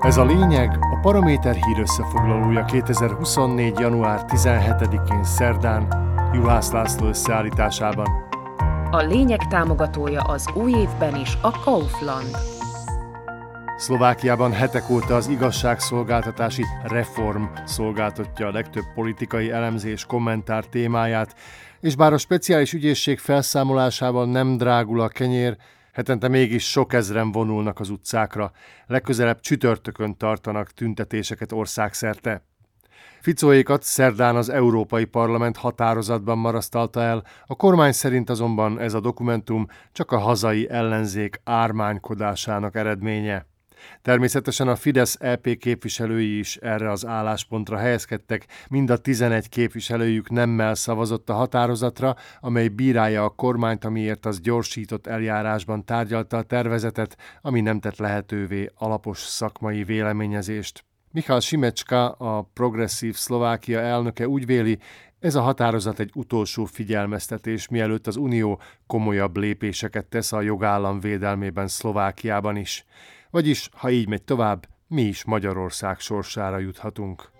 Ez a lényeg a Paraméter hír összefoglalója 2024. január 17-én szerdán Juhász László összeállításában. A lényeg támogatója az új évben is a Kaufland. Szlovákiában hetek óta az igazságszolgáltatási reform szolgáltatja a legtöbb politikai elemzés kommentár témáját, és bár a speciális ügyészség felszámolásával nem drágul a kenyér, Hetente mégis sok ezren vonulnak az utcákra, legközelebb csütörtökön tartanak tüntetéseket országszerte. Ficóékat szerdán az Európai Parlament határozatban marasztalta el, a kormány szerint azonban ez a dokumentum csak a hazai ellenzék ármánykodásának eredménye. Természetesen a Fidesz EP képviselői is erre az álláspontra helyezkedtek, mind a 11 képviselőjük nemmel szavazott a határozatra, amely bírálja a kormányt, amiért az gyorsított eljárásban tárgyalta a tervezetet, ami nem tett lehetővé alapos szakmai véleményezést. Michal Simecska, a progresszív Szlovákia elnöke úgy véli, ez a határozat egy utolsó figyelmeztetés, mielőtt az Unió komolyabb lépéseket tesz a jogállam védelmében Szlovákiában is. Vagyis, ha így megy tovább, mi is Magyarország sorsára juthatunk.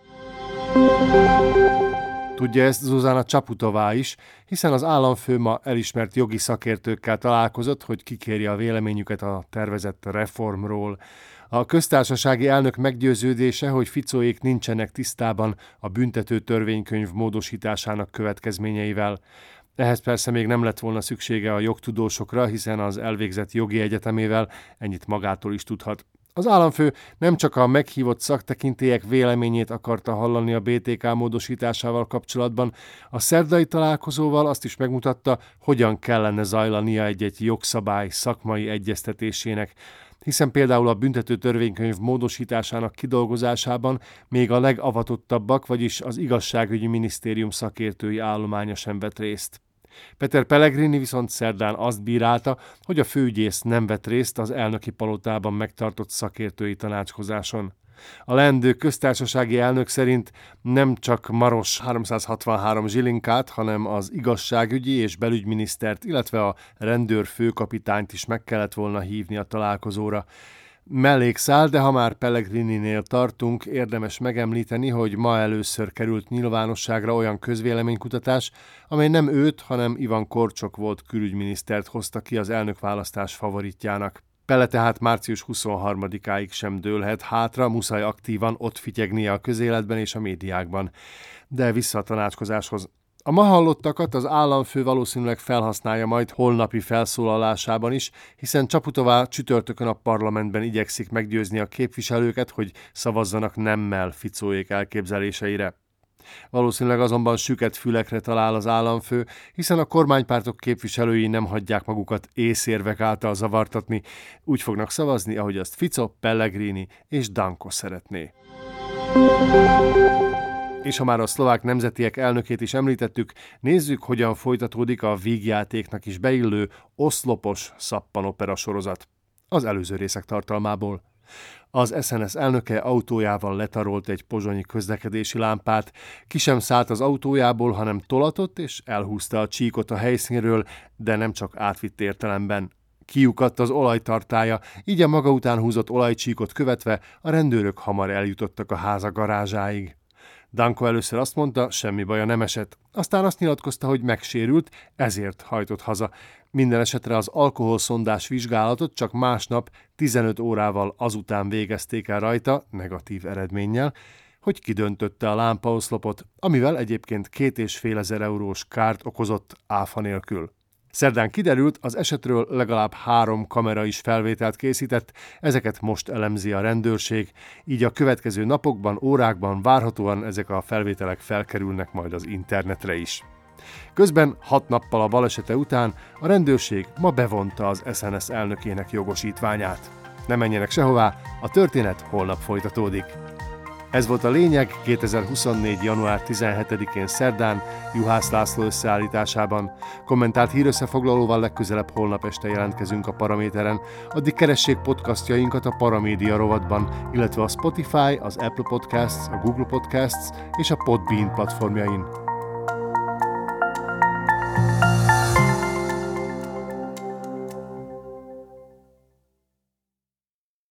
Tudja ezt Zuzana Csaputová is, hiszen az államfő ma elismert jogi szakértőkkel találkozott, hogy kikérje a véleményüket a tervezett reformról. A köztársasági elnök meggyőződése, hogy Ficóék nincsenek tisztában a büntető törvénykönyv módosításának következményeivel. Ehhez persze még nem lett volna szüksége a jogtudósokra, hiszen az elvégzett jogi egyetemével ennyit magától is tudhat. Az államfő nem csak a meghívott szaktekintélyek véleményét akarta hallani a BTK módosításával kapcsolatban, a szerdai találkozóval azt is megmutatta, hogyan kellene zajlania egy-egy jogszabály szakmai egyeztetésének hiszen például a büntető törvénykönyv módosításának kidolgozásában még a legavatottabbak, vagyis az igazságügyi minisztérium szakértői állománya sem vett részt. Peter Pellegrini viszont szerdán azt bírálta, hogy a főügyész nem vett részt az elnöki palotában megtartott szakértői tanácskozáson. A lendő köztársasági elnök szerint nem csak Maros 363 zsilinkát, hanem az igazságügyi és belügyminisztert, illetve a rendőr főkapitányt is meg kellett volna hívni a találkozóra. Mellékszál, de ha már Pellegrini-nél tartunk, érdemes megemlíteni, hogy ma először került nyilvánosságra olyan közvéleménykutatás, amely nem őt, hanem Ivan Korcsok volt külügyminisztert hozta ki az elnökválasztás favoritjának. Pele tehát március 23-áig sem dőlhet hátra, muszáj aktívan ott fityegnie a közéletben és a médiákban. De vissza a tanácskozáshoz. A ma hallottakat az államfő valószínűleg felhasználja majd holnapi felszólalásában is, hiszen Csaputová csütörtökön a parlamentben igyekszik meggyőzni a képviselőket, hogy szavazzanak nemmel Ficóék elképzeléseire. Valószínűleg azonban süket fülekre talál az államfő, hiszen a kormánypártok képviselői nem hagyják magukat észérvek által zavartatni, úgy fognak szavazni, ahogy azt Fico, Pellegrini és Danko szeretné. És ha már a szlovák nemzetiek elnökét is említettük, nézzük, hogyan folytatódik a vígjátéknak is beillő oszlopos szappanopera sorozat. Az előző részek tartalmából. Az SNS elnöke autójával letarolt egy pozsonyi közlekedési lámpát, ki sem szállt az autójából, hanem tolatott és elhúzta a csíkot a helyszínről, de nem csak átvitt értelemben. Kiukadt az olajtartája, így a maga után húzott olajcsíkot követve a rendőrök hamar eljutottak a háza garázsáig. Danko először azt mondta, semmi baja nem esett. Aztán azt nyilatkozta, hogy megsérült, ezért hajtott haza. Minden esetre az alkoholszondás vizsgálatot csak másnap 15 órával azután végezték el rajta, negatív eredménnyel, hogy kidöntötte a lámpaoszlopot, amivel egyébként két és fél ezer eurós kárt okozott áfa nélkül. Szerdán kiderült, az esetről legalább három kamera is felvételt készített, ezeket most elemzi a rendőrség, így a következő napokban, órákban várhatóan ezek a felvételek felkerülnek majd az internetre is. Közben hat nappal a balesete után a rendőrség ma bevonta az SNS elnökének jogosítványát. Ne menjenek sehová, a történet holnap folytatódik. Ez volt a lényeg 2024. január 17-én szerdán Juhász László összeállításában. Kommentált hírösszefoglalóval legközelebb holnap este jelentkezünk a Paraméteren. Addig keressék podcastjainkat a Paramédia rovatban, illetve a Spotify, az Apple Podcasts, a Google Podcasts és a Podbean platformjain.